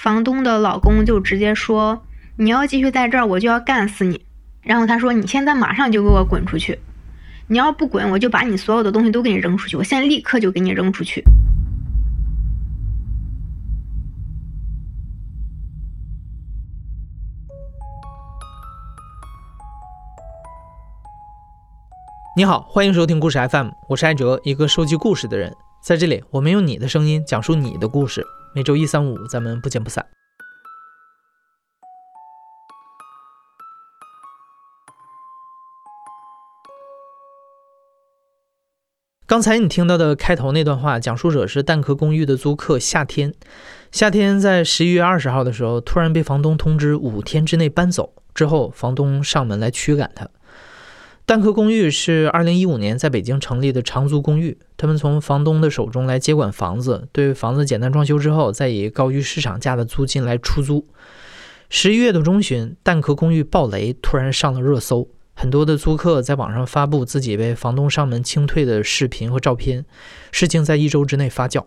房东的老公就直接说：“你要继续在这儿，我就要干死你。”然后他说：“你现在马上就给我滚出去！你要不滚，我就把你所有的东西都给你扔出去！我现在立刻就给你扔出去！”你好，欢迎收听故事 FM，我是艾哲，一个收集故事的人。在这里，我们用你的声音讲述你的故事。每周一、三、五，咱们不见不散。刚才你听到的开头那段话，讲述者是蛋壳公寓的租客夏天。夏天在十一月二十号的时候，突然被房东通知五天之内搬走，之后房东上门来驱赶他。蛋壳公寓是二零一五年在北京成立的长租公寓，他们从房东的手中来接管房子，对房子简单装修之后，再以高于市场价的租金来出租。十一月的中旬，蛋壳公寓爆雷，突然上了热搜，很多的租客在网上发布自己被房东上门清退的视频和照片，事情在一周之内发酵。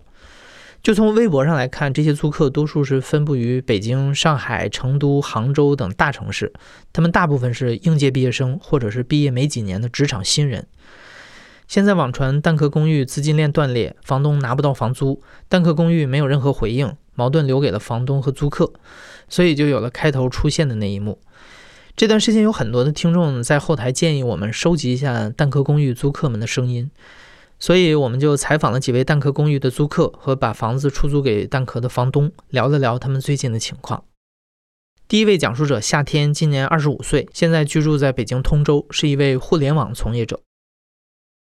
就从微博上来看，这些租客多数是分布于北京、上海、成都、杭州等大城市，他们大部分是应届毕业生或者是毕业没几年的职场新人。现在网传蛋壳公寓资金链断裂，房东拿不到房租，蛋壳公寓没有任何回应，矛盾留给了房东和租客，所以就有了开头出现的那一幕。这段时间有很多的听众在后台建议我们收集一下蛋壳公寓租客们的声音。所以我们就采访了几位蛋壳公寓的租客和把房子出租给蛋壳的房东，聊了聊他们最近的情况。第一位讲述者夏天，今年二十五岁，现在居住在北京通州，是一位互联网从业者。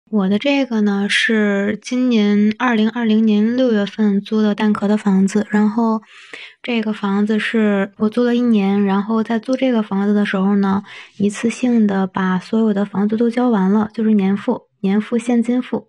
我的这个呢是今年二零二零年六月份租的蛋壳的房子，然后这个房子是我租了一年，然后在租这个房子的时候呢，一次性的把所有的房租都交完了，就是年付，年付现金付。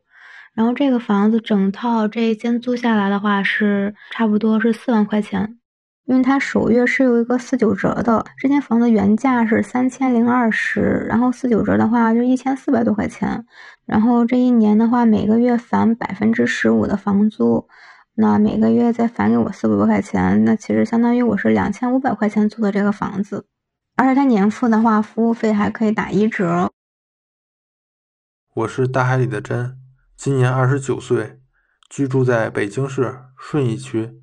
然后这个房子整套这一间租下来的话是差不多是四万块钱，因为它首月是有一个四九折的。这间房子原价是三千零二十，然后四九折的话就一千四百多块钱。然后这一年的话，每个月返百分之十五的房租，那每个月再返给我四百多块钱，那其实相当于我是两千五百块钱租的这个房子。而且它年付的话，服务费还可以打一折。我是大海里的针。今年二十九岁，居住在北京市顺义区，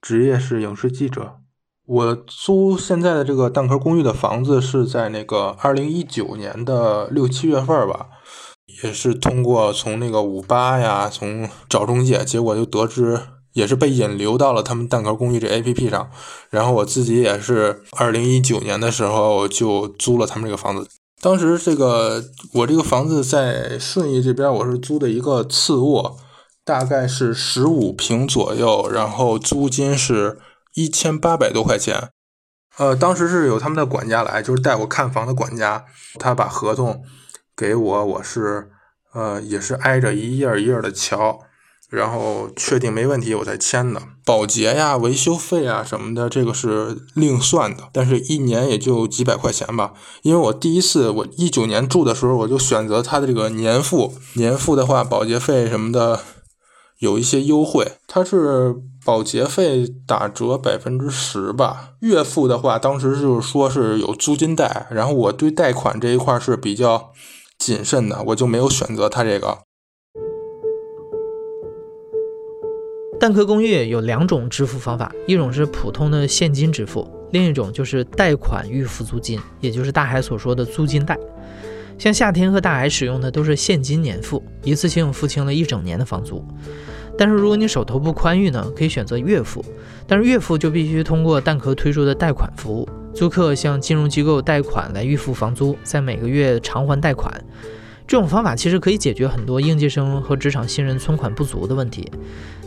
职业是影视记者。我租现在的这个蛋壳公寓的房子是在那个二零一九年的六七月份吧，也是通过从那个五八呀，从找中介，结果就得知也是被引流到了他们蛋壳公寓这 A P P 上，然后我自己也是二零一九年的时候就租了他们这个房子。当时这个我这个房子在顺义这边，我是租的一个次卧，大概是十五平左右，然后租金是一千八百多块钱。呃，当时是有他们的管家来，就是带我看房的管家，他把合同给我，我是呃也是挨着一页一页的瞧。然后确定没问题，我才签的。保洁呀、维修费啊什么的，这个是另算的。但是一年也就几百块钱吧。因为我第一次我一九年住的时候，我就选择它的这个年付。年付的话，保洁费什么的有一些优惠。它是保洁费打折百分之十吧。月付的话，当时就是说是有租金贷。然后我对贷款这一块是比较谨慎的，我就没有选择它这个。蛋壳公寓有两种支付方法，一种是普通的现金支付，另一种就是贷款预付租金，也就是大海所说的租金贷。像夏天和大海使用的都是现金年付，一次性付清了一整年的房租。但是如果你手头不宽裕呢，可以选择月付，但是月付就必须通过蛋壳推出的贷款服务，租客向金融机构贷款来预付房租，在每个月偿还贷款。这种方法其实可以解决很多应届生和职场新人存款不足的问题。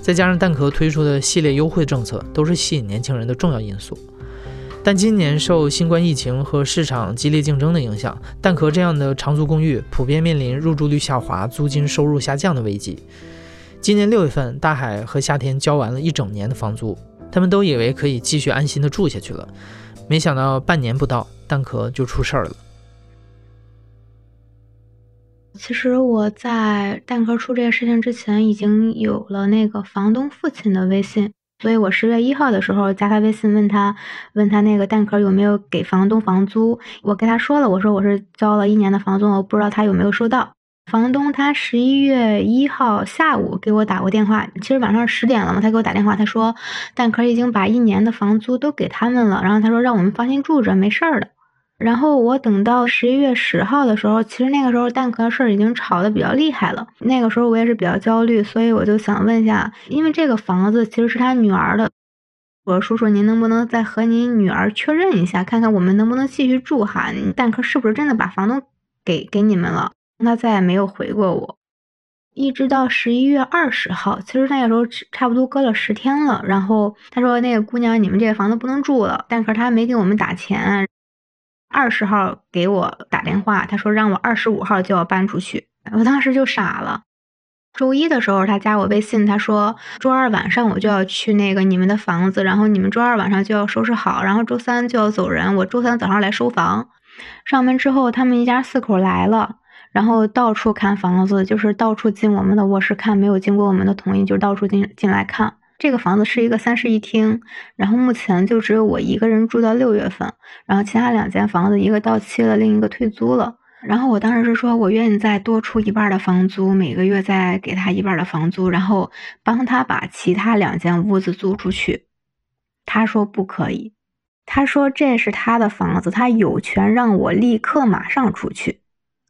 再加上蛋壳推出的系列优惠政策，都是吸引年轻人的重要因素。但今年受新冠疫情和市场激烈竞争的影响，蛋壳这样的长租公寓普遍面临入住率下滑、租金收入下降的危机。今年六月份，大海和夏天交完了一整年的房租，他们都以为可以继续安心的住下去了，没想到半年不到，蛋壳就出事儿了。其实我在蛋壳出这个事情之前，已经有了那个房东父亲的微信。所以我十月一号的时候加他微信，问他问他那个蛋壳有没有给房东房租。我跟他说了，我说我是交了一年的房租，我不知道他有没有收到。房东他十一月一号下午给我打过电话，其实晚上十点了嘛，他给我打电话，他说蛋壳已经把一年的房租都给他们了，然后他说让我们放心住着，没事儿的。然后我等到十一月十号的时候，其实那个时候蛋壳的事儿已经吵得比较厉害了。那个时候我也是比较焦虑，所以我就想问一下，因为这个房子其实是他女儿的，我说叔叔您能不能再和您女儿确认一下，看看我们能不能继续住哈？蛋壳是不是真的把房东给给你们了？他再也没有回过我，一直到十一月二十号，其实那个时候差不多隔了十天了。然后他说那个姑娘，你们这个房子不能住了，蛋壳他没给我们打钱。二十号给我打电话，他说让我二十五号就要搬出去，我当时就傻了。周一的时候他加我微信，他说周二晚上我就要去那个你们的房子，然后你们周二晚上就要收拾好，然后周三就要走人，我周三早上来收房。上门之后，他们一家四口来了，然后到处看房子，就是到处进我们的卧室看，没有经过我们的同意，就到处进进来看。这个房子是一个三室一厅，然后目前就只有我一个人住到六月份，然后其他两间房子一个到期了，另一个退租了。然后我当时是说我愿意再多出一半的房租，每个月再给他一半的房租，然后帮他把其他两间屋子租出去。他说不可以，他说这是他的房子，他有权让我立刻马上出去。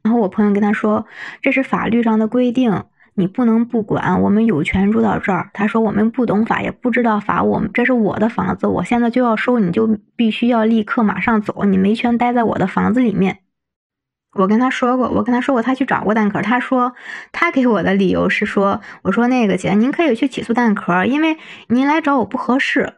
然后我朋友跟他说这是法律上的规定。你不能不管，我们有权住到这儿。他说我们不懂法，也不知道法，我们这是我的房子，我现在就要收，你就必须要立刻马上走，你没权待在我的房子里面。我跟他说过，我跟他说过，他去找过蛋壳，他说他给我的理由是说，我说那个姐，您可以去起诉蛋壳，因为您来找我不合适。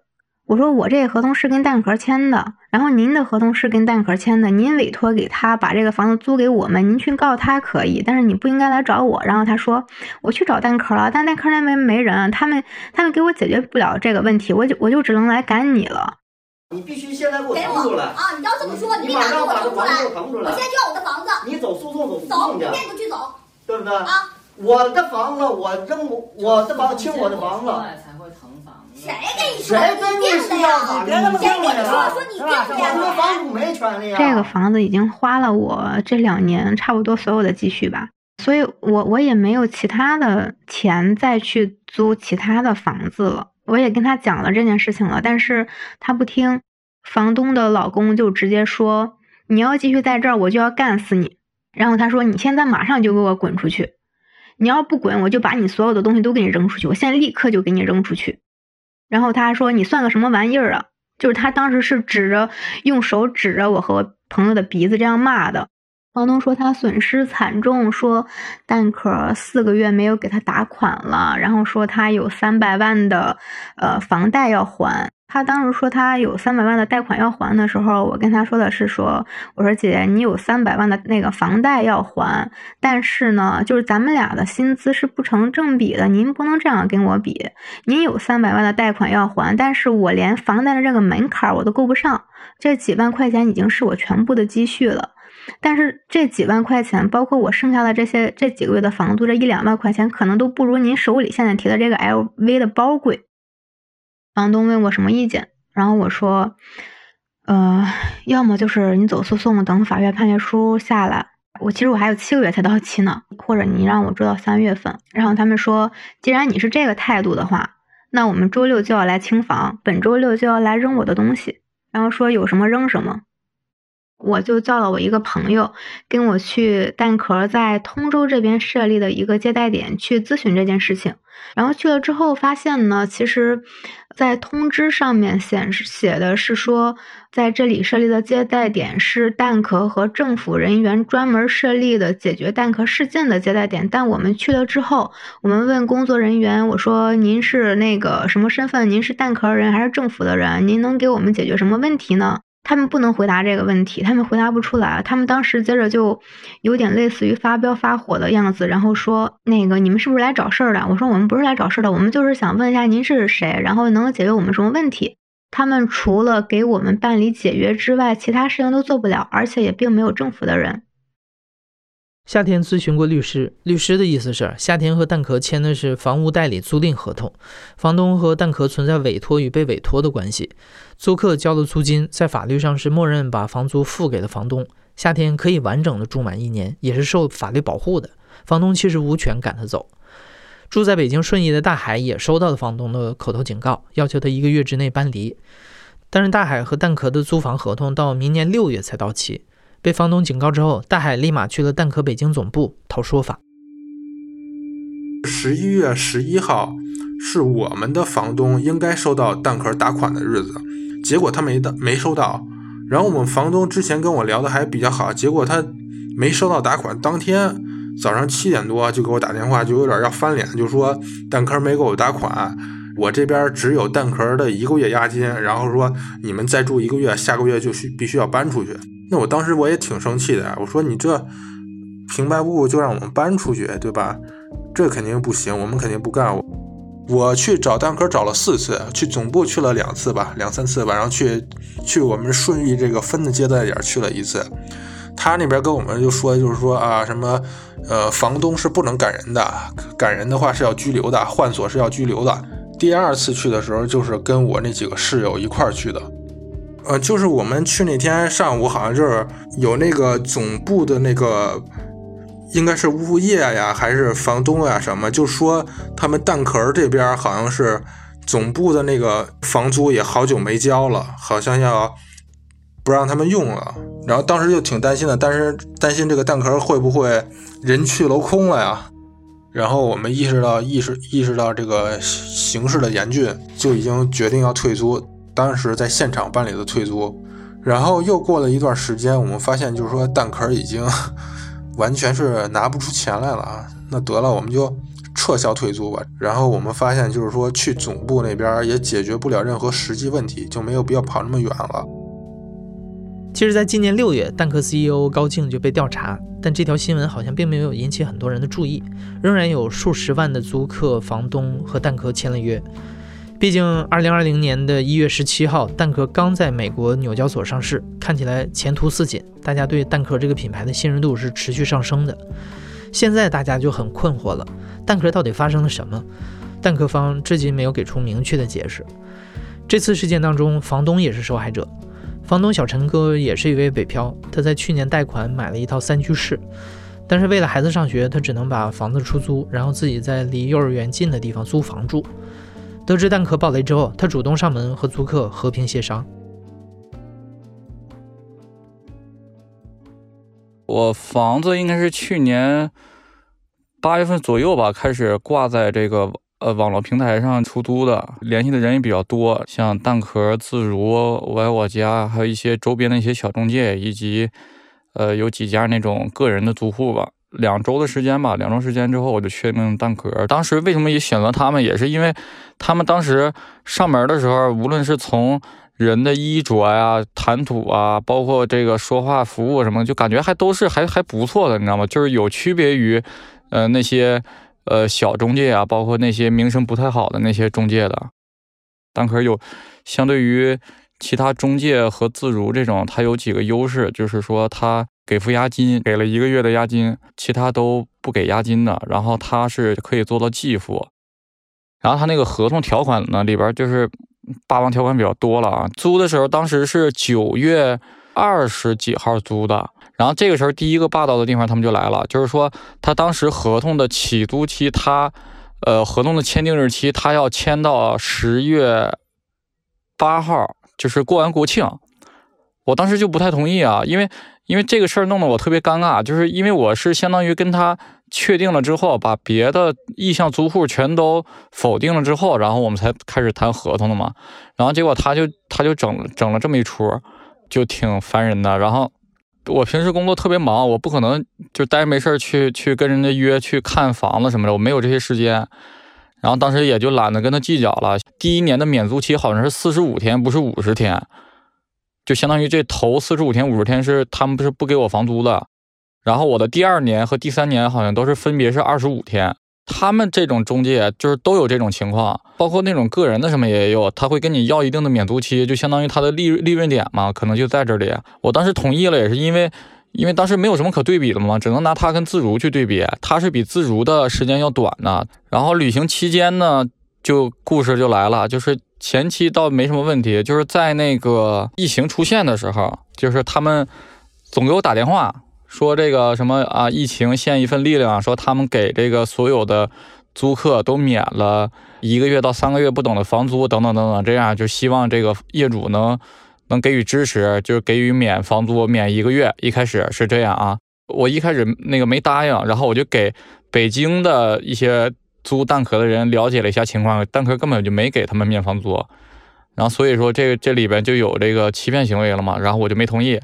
我说我这个合同是跟蛋壳签的，然后您的合同是跟蛋壳签的，您委托给他把这个房子租给我们，您去告他可以，但是你不应该来找我。然后他说我去找蛋壳了，但蛋壳那边没人，他们他们给我解决不了这个问题，我就我就只能来赶你了。你必须现在给我腾出来啊！你要这么说，你立马给我腾出来！出来！我现在就要我的房子。你走诉讼，走诉讼去。明天就去走，对不对？啊！我的房子，我扔我的房清我的房子。谁跟你说？谁跟你说？别那么跟我说，说你定的。房主没权利啊。这个房子已经花了我这两年差不多所有的积蓄吧，所以我我也没有其他的钱再去租其他的房子了。我也跟他讲了这件事情了，但是他不听。房东的老公就直接说：“你要继续在这儿，我就要干死你。”然后他说：“你现在马上就给我滚出去！你要不滚，我就把你所有的东西都给你扔出去！我现在立刻就给你扔出去！”然后他说：“你算个什么玩意儿啊？”就是他当时是指着用手指着我和我朋友的鼻子这样骂的。房东说他损失惨重，说蛋壳四个月没有给他打款了，然后说他有三百万的呃房贷要还。他当时说他有三百万的贷款要还的时候，我跟他说的是说，我说姐姐，你有三百万的那个房贷要还，但是呢，就是咱们俩的薪资是不成正比的，您不能这样跟我比。您有三百万的贷款要还，但是我连房贷的这个门槛我都够不上，这几万块钱已经是我全部的积蓄了，但是这几万块钱，包括我剩下的这些这几个月的房租，这一两万块钱，可能都不如您手里现在提的这个 LV 的包贵。房东问我什么意见，然后我说，呃，要么就是你走诉讼，等法院判决书下来，我其实我还有七个月才到期呢，或者你让我住到三月份。然后他们说，既然你是这个态度的话，那我们周六就要来清房，本周六就要来扔我的东西，然后说有什么扔什么。我就叫了我一个朋友，跟我去蛋壳在通州这边设立的一个接待点去咨询这件事情。然后去了之后发现呢，其实，在通知上面显示写的是说，在这里设立的接待点是蛋壳和政府人员专门设立的解决蛋壳事件的接待点。但我们去了之后，我们问工作人员，我说您是那个什么身份？您是蛋壳人还是政府的人？您能给我们解决什么问题呢？他们不能回答这个问题，他们回答不出来。他们当时接着就有点类似于发飙发火的样子，然后说：“那个你们是不是来找事儿的？”我说：“我们不是来找事儿的，我们就是想问一下您是谁，然后能解决我们什么问题。”他们除了给我们办理解约之外，其他事情都做不了，而且也并没有政府的人。夏天咨询过律师，律师的意思是，夏天和蛋壳签的是房屋代理租赁合同，房东和蛋壳存在委托与被委托的关系，租客交了租金，在法律上是默认把房租付给了房东。夏天可以完整的住满一年，也是受法律保护的，房东其实无权赶他走。住在北京顺义的大海也收到了房东的口头警告，要求他一个月之内搬离。但是大海和蛋壳的租房合同到明年六月才到期。被房东警告之后，大海立马去了蛋壳北京总部讨说法。十一月十一号是我们的房东应该收到蛋壳打款的日子，结果他没到，没收到。然后我们房东之前跟我聊的还比较好，结果他没收到打款，当天早上七点多就给我打电话，就有点要翻脸，就说蛋壳没给我打款，我这边只有蛋壳的一个月押金，然后说你们再住一个月，下个月就需必须要搬出去。那我当时我也挺生气的，我说你这平白无故就让我们搬出去，对吧？这肯定不行，我们肯定不干。我我去找蛋壳找了四次，去总部去了两次吧，两三次吧，然后去去我们顺义这个分的接待点去了一次。他那边跟我们就说，就是说啊，什么呃，房东是不能赶人的，赶人的话是要拘留的，换锁是要拘留的。第二次去的时候，就是跟我那几个室友一块儿去的。呃，就是我们去那天上午，好像就是有那个总部的那个，应该是物业呀，还是房东呀什么，就说他们蛋壳这边好像是总部的那个房租也好久没交了，好像要不让他们用了。然后当时就挺担心的，但是担心这个蛋壳会不会人去楼空了呀？然后我们意识到意识意识到这个形势的严峻，就已经决定要退租。当时在现场办理的退租，然后又过了一段时间，我们发现就是说蛋壳已经 完全是拿不出钱来了啊。那得了，我们就撤销退租吧。然后我们发现就是说去总部那边也解决不了任何实际问题，就没有必要跑那么远了。其实，在今年六月，蛋壳 CEO 高静就被调查，但这条新闻好像并没有引起很多人的注意，仍然有数十万的租客、房东和蛋壳签了约。毕竟，二零二零年的一月十七号，蛋壳刚在美国纽交所上市，看起来前途似锦，大家对蛋壳这个品牌的信任度是持续上升的。现在大家就很困惑了，蛋壳到底发生了什么？蛋壳方至今没有给出明确的解释。这次事件当中，房东也是受害者。房东小陈哥也是一位北漂，他在去年贷款买了一套三居室，但是为了孩子上学，他只能把房子出租，然后自己在离幼儿园近的地方租房住。得知蛋壳暴雷之后，他主动上门和租客和平协商。我房子应该是去年八月份左右吧，开始挂在这个呃网络平台上出租的，联系的人也比较多，像蛋壳、自如、我爱我家，还有一些周边的一些小中介，以及呃有几家那种个人的租户吧。两周的时间吧，两周时间之后我就确定蛋壳。当时为什么也选择他们，也是因为他们当时上门的时候，无论是从人的衣着呀、谈吐啊，包括这个说话服务什么，就感觉还都是还还不错的，你知道吗？就是有区别于呃那些呃小中介啊，包括那些名声不太好的那些中介的。蛋壳有相对于其他中介和自如这种，它有几个优势，就是说它。给付押金，给了一个月的押金，其他都不给押金的。然后他是可以做到季付，然后他那个合同条款呢，里边就是霸王条款比较多了啊。租的时候当时是九月二十几号租的，然后这个时候第一个霸道的地方他们就来了，就是说他当时合同的起租期，他呃合同的签订日期，他要签到十月八号，就是过完国庆。我当时就不太同意啊，因为。因为这个事儿弄得我特别尴尬，就是因为我是相当于跟他确定了之后，把别的意向租户全都否定了之后，然后我们才开始谈合同的嘛。然后结果他就他就整整了这么一出，就挺烦人的。然后我平时工作特别忙，我不可能就待着没事儿去去跟人家约去看房子什么的，我没有这些时间。然后当时也就懒得跟他计较了。第一年的免租期好像是四十五天，不是五十天。就相当于这头四十五天、五十天是他们不是不给我房租的，然后我的第二年和第三年好像都是分别是二十五天。他们这种中介就是都有这种情况，包括那种个人的什么也有，他会跟你要一定的免租期，就相当于他的利利润点嘛，可能就在这里。我当时同意了，也是因为因为当时没有什么可对比的嘛，只能拿它跟自如去对比。它是比自如的时间要短的。然后旅行期间呢，就故事就来了，就是前期倒没什么问题，就是在那个疫情出现的时候，就是他们总给我打电话说这个什么啊，疫情献一份力量，说他们给这个所有的租客都免了一个月到三个月不等的房租，等等等等，这样就希望这个业主能。能给予支持，就是给予免房租，免一个月。一开始是这样啊，我一开始那个没答应，然后我就给北京的一些租蛋壳的人了解了一下情况，蛋壳根本就没给他们免房租，然后所以说这这里边就有这个欺骗行为了嘛，然后我就没同意。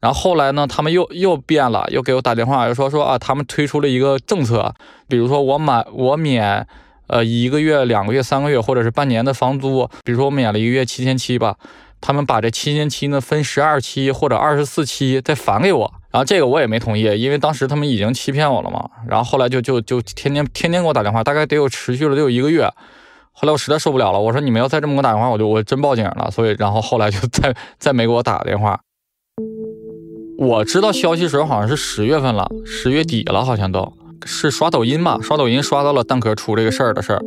然后后来呢，他们又又变了，又给我打电话，又说说啊，他们推出了一个政策，比如说我满我免呃一个月、两个月、三个月或者是半年的房租，比如说我免了一个月七千七吧。他们把这七千七呢分十二期或者二十四期再返给我，然后这个我也没同意，因为当时他们已经欺骗我了嘛。然后后来就就就天天天天给我打电话，大概得有持续了得有一个月。后来我实在受不了了，我说你们要再这么给我打电话，我就我真报警了。所以然后后来就再再没给我打电话。我知道消息时候好像是十月份了，十月底了，好像都是刷抖音嘛，刷抖音刷到了蛋壳出这个事儿的事儿。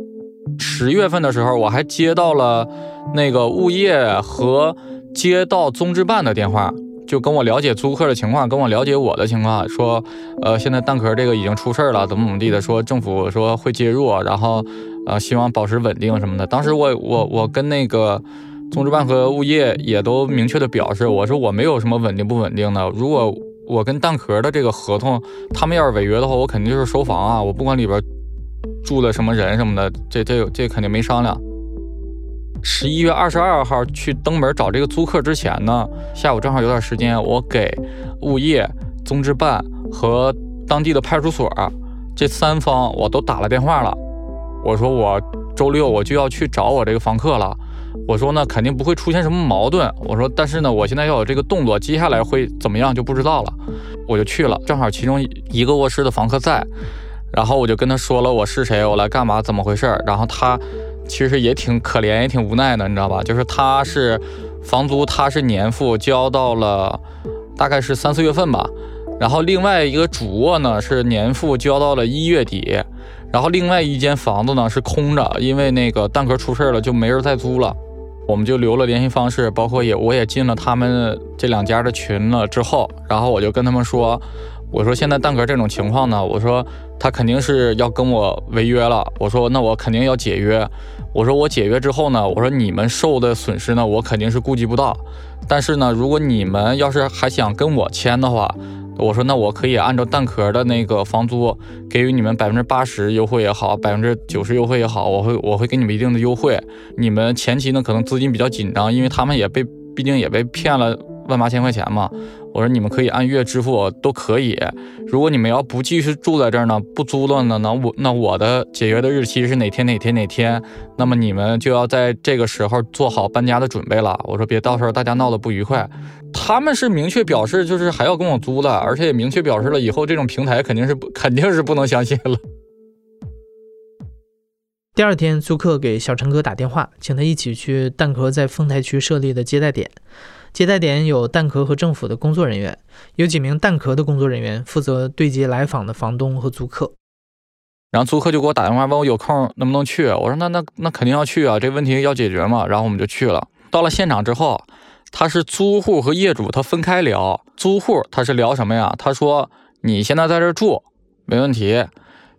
十月份的时候，我还接到了那个物业和街道综治办的电话，就跟我了解租客的情况，跟我了解我的情况，说，呃，现在蛋壳这个已经出事儿了，怎么怎么地的，说政府说会介入，然后，呃，希望保持稳定什么的。当时我我我跟那个综治办和物业也都明确的表示，我说我没有什么稳定不稳定的，如果我跟蛋壳的这个合同，他们要是违约的话，我肯定就是收房啊，我不管里边。住的什么人什么的，这这这肯定没商量。十一月二十二号去登门找这个租客之前呢，下午正好有点时间，我给物业、综治办和当地的派出所这三方我都打了电话了。我说我周六我就要去找我这个房客了。我说呢，肯定不会出现什么矛盾。我说，但是呢，我现在要有这个动作，接下来会怎么样就不知道了。我就去了，正好其中一个卧室的房客在。然后我就跟他说了我是谁，我来干嘛，怎么回事儿。然后他其实也挺可怜，也挺无奈的，你知道吧？就是他是房租，他是年付，交到了大概是三四月份吧。然后另外一个主卧呢是年付，交到了一月底。然后另外一间房子呢是空着，因为那个蛋壳出事了，就没人再租了。我们就留了联系方式，包括也我也进了他们这两家的群了。之后，然后我就跟他们说。我说现在蛋壳这种情况呢，我说他肯定是要跟我违约了。我说那我肯定要解约。我说我解约之后呢，我说你们受的损失呢，我肯定是顾及不到。但是呢，如果你们要是还想跟我签的话，我说那我可以按照蛋壳的那个房租给予你们百分之八十优惠也好，百分之九十优惠也好，我会我会给你们一定的优惠。你们前期呢可能资金比较紧张，因为他们也被毕竟也被骗了。万八千块钱嘛，我说你们可以按月支付都可以。如果你们要不继续住在这儿呢，不租了呢，那我那我的解约的日期是哪天哪天哪天？那么你们就要在这个时候做好搬家的准备了。我说别到时候大家闹得不愉快。他们是明确表示就是还要跟我租的，而且也明确表示了以后这种平台肯定是肯定是不能相信了。第二天，租客给小陈哥打电话，请他一起去蛋壳在丰台区设立的接待点。接待点有蛋壳和政府的工作人员，有几名蛋壳的工作人员负责对接来访的房东和租客。然后租客就给我打电话问我有空能不能去，我说那那那肯定要去啊，这问题要解决嘛。然后我们就去了。到了现场之后，他是租户和业主他分开聊。租户他是聊什么呀？他说你现在在这住没问题，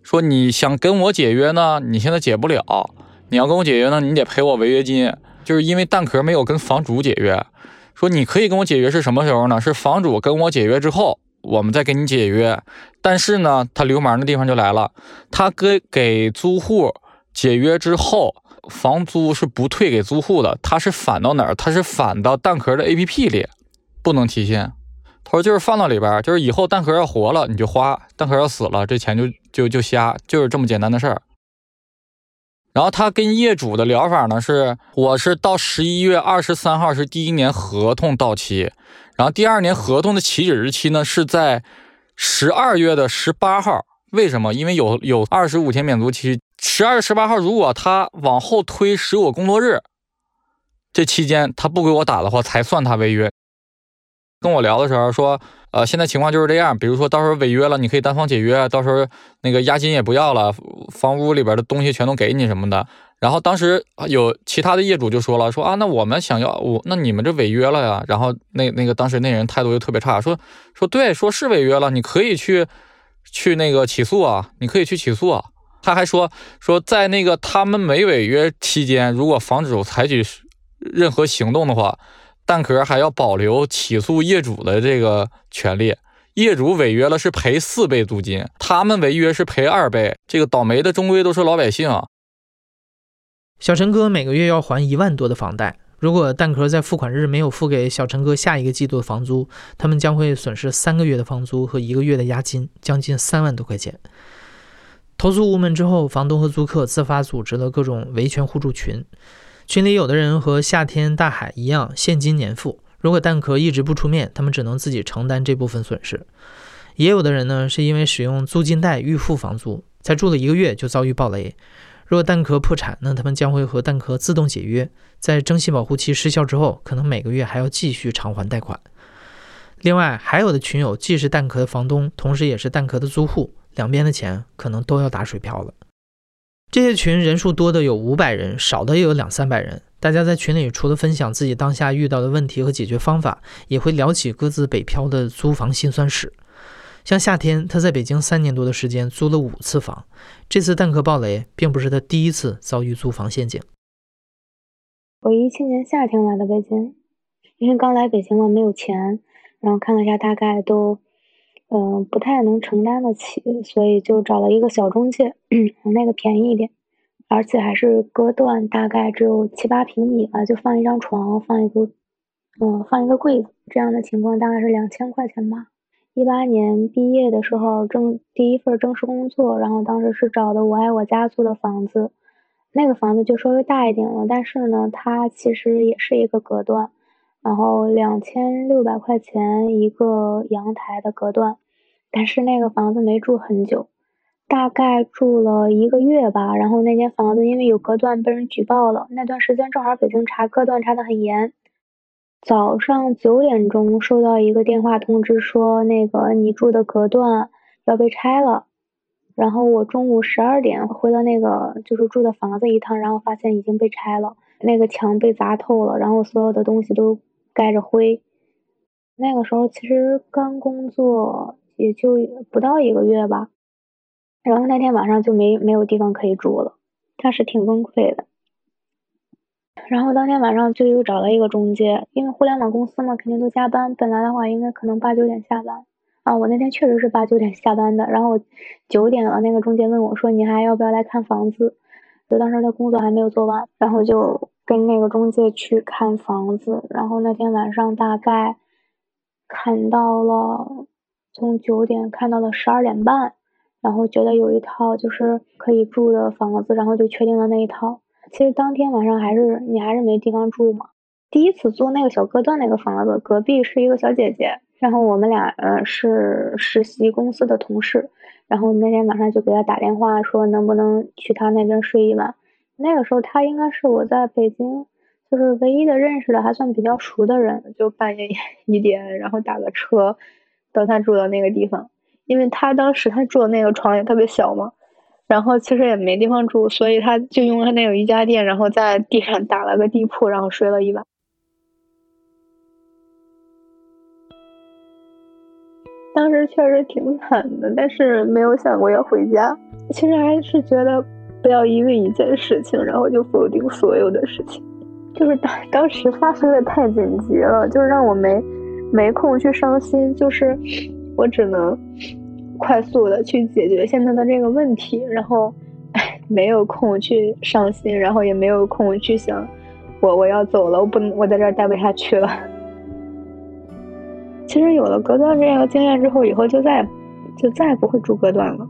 说你想跟我解约呢，你现在解不了。你要跟我解约呢，你得赔我违约金，就是因为蛋壳没有跟房主解约。说你可以跟我解约是什么时候呢？是房主跟我解约之后，我们再给你解约。但是呢，他流氓的地方就来了，他给给租户解约之后，房租是不退给租户的，他是返到哪儿？他是返到蛋壳的 APP 里，不能提现。他说就是放到里边，就是以后蛋壳要活了你就花，蛋壳要死了这钱就就就瞎，就是这么简单的事儿。然后他跟业主的聊法呢是，我是到十一月二十三号是第一年合同到期，然后第二年合同的起止日期呢是在十二月的十八号。为什么？因为有有二十五天免租期，十二月十八号如果他往后推十五工作日，这期间他不给我打的话，才算他违约。跟我聊的时候说，呃，现在情况就是这样，比如说到时候违约了，你可以单方解约，到时候那个押金也不要了，房屋里边的东西全都给你什么的。然后当时有其他的业主就说了，说啊，那我们想要我，那你们这违约了呀？然后那那个当时那人态度又特别差，说说对，说是违约了，你可以去去那个起诉啊，你可以去起诉啊。他还说说在那个他们没违约期间，如果房主采取任何行动的话，蛋壳还要保留起诉业主的这个权利。业主违约了是赔四倍租金，他们违约是赔二倍。这个倒霉的终归都是老百姓。小陈哥每个月要还一万多的房贷，如果蛋壳在付款日没有付给小陈哥下一个季度的房租，他们将会损失三个月的房租和一个月的押金，将近三万多块钱。投诉无门之后，房东和租客自发组织了各种维权互助群，群里有的人和夏天、大海一样现金年付，如果蛋壳一直不出面，他们只能自己承担这部分损失。也有的人呢，是因为使用租金贷预付房租，才住了一个月就遭遇暴雷。如果蛋壳破产，那他们将会和蛋壳自动解约，在征信保护期失效之后，可能每个月还要继续偿还贷款。另外，还有的群友既是蛋壳的房东，同时也是蛋壳的租户，两边的钱可能都要打水漂了。这些群人数多的有五百人，少的也有两三百人。大家在群里除了分享自己当下遇到的问题和解决方法，也会聊起各自北漂的租房辛酸史。像夏天，他在北京三年多的时间租了五次房。这次蛋壳暴雷，并不是他第一次遭遇租房陷阱。我一七年夏天来的北京，因为刚来北京嘛，没有钱，然后看了一下，大概都，嗯，不太能承担得起，所以就找了一个小中介，那个便宜一点，而且还是隔断，大概只有七八平米吧，就放一张床，放一个，嗯，放一个柜子，这样的情况大概是两千块钱吧。一八年毕业的时候，正第一份正式工作，然后当时是找的我爱我家租的房子，那个房子就稍微大一点了，但是呢，它其实也是一个隔断，然后两千六百块钱一个阳台的隔断，但是那个房子没住很久，大概住了一个月吧，然后那间房子因为有隔断被人举报了，那段时间正好北京查隔断查的很严。早上九点钟收到一个电话通知，说那个你住的隔断要被拆了。然后我中午十二点回到那个就是住的房子一趟，然后发现已经被拆了，那个墙被砸透了，然后所有的东西都盖着灰。那个时候其实刚工作也就不到一个月吧，然后那天晚上就没没有地方可以住了，当时挺崩溃的。然后当天晚上就又找了一个中介，因为互联网公司嘛，肯定都加班。本来的话应该可能八九点下班啊，我那天确实是八九点下班的。然后九点了，那个中介问我说：“你还要不要来看房子？”就当时的工作还没有做完，然后就跟那个中介去看房子。然后那天晚上大概看到了，从九点看到了十二点半，然后觉得有一套就是可以住的房子，然后就确定了那一套。其实当天晚上还是你还是没地方住嘛。第一次租那个小隔断那个房子，隔壁是一个小姐姐，然后我们俩呃是实习公司的同事，然后那天晚上就给她打电话说能不能去她那边睡一晚。那个时候他应该是我在北京就是唯一的认识的还算比较熟的人，就半夜 一点然后打个车到他住的那个地方，因为他当时他住的那个床也特别小嘛。然后其实也没地方住，所以他就用了那个瑜伽垫，然后在地上打了个地铺，然后睡了一晚。当时确实挺惨的，但是没有想过要回家。其实还是觉得不要因为一件事情，然后就否定所有的事情。就是当当时发生的太紧急了，就是让我没没空去伤心，就是我只能。快速的去解决现在的这个问题，然后，哎，没有空去伤心，然后也没有空去想，我我要走了，我不能，我在这儿待不下去了。其实有了隔断这样的经验之后，以后就再就再也不会住隔断了。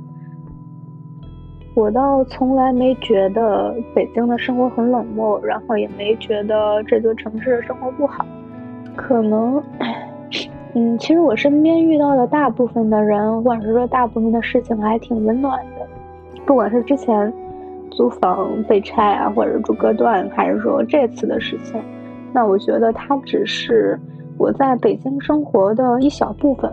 我倒从来没觉得北京的生活很冷漠，然后也没觉得这座城市的生活不好，可能。嗯，其实我身边遇到的大部分的人，或者是说大部分的事情，还挺温暖的。不管是之前租房被拆啊，或者住隔断，还是说这次的事情，那我觉得它只是我在北京生活的一小部分，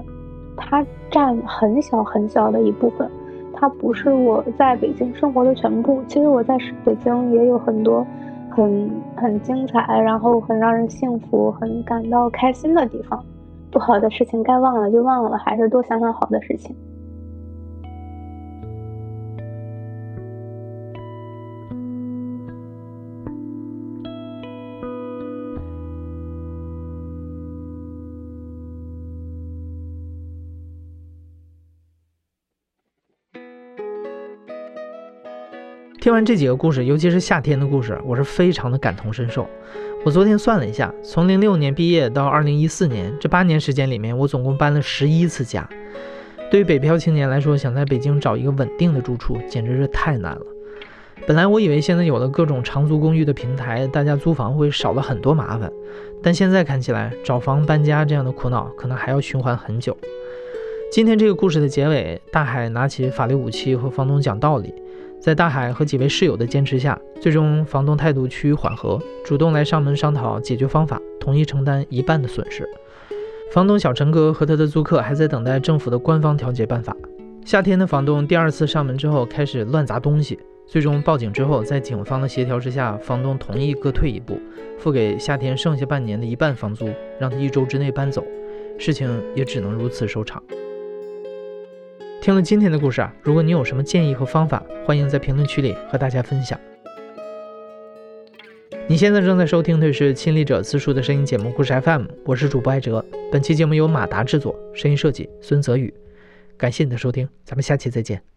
它占很小很小的一部分，它不是我在北京生活的全部。其实我在北京也有很多很很精彩，然后很让人幸福、很感到开心的地方。不好的事情该忘了就忘了，还是多想想好的事情。听完这几个故事，尤其是夏天的故事，我是非常的感同身受。我昨天算了一下，从零六年毕业到二零一四年这八年时间里面，我总共搬了十一次家。对于北漂青年来说，想在北京找一个稳定的住处，简直是太难了。本来我以为现在有了各种长租公寓的平台，大家租房会少了很多麻烦，但现在看起来，找房搬家这样的苦恼，可能还要循环很久。今天这个故事的结尾，大海拿起法律武器和房东讲道理。在大海和几位室友的坚持下，最终房东态度趋于缓和，主动来上门商讨解决方法，同意承担一半的损失。房东小陈哥和他的租客还在等待政府的官方调解办法。夏天的房东第二次上门之后开始乱砸东西，最终报警之后，在警方的协调之下，房东同意各退一步，付给夏天剩下半年的一半房租，让他一周之内搬走。事情也只能如此收场。听了今天的故事啊，如果你有什么建议和方法，欢迎在评论区里和大家分享。你现在正在收听的是亲历者自述的声音节目《故事 FM》，我是主播艾哲。本期节目由马达制作，声音设计孙泽宇。感谢你的收听，咱们下期再见。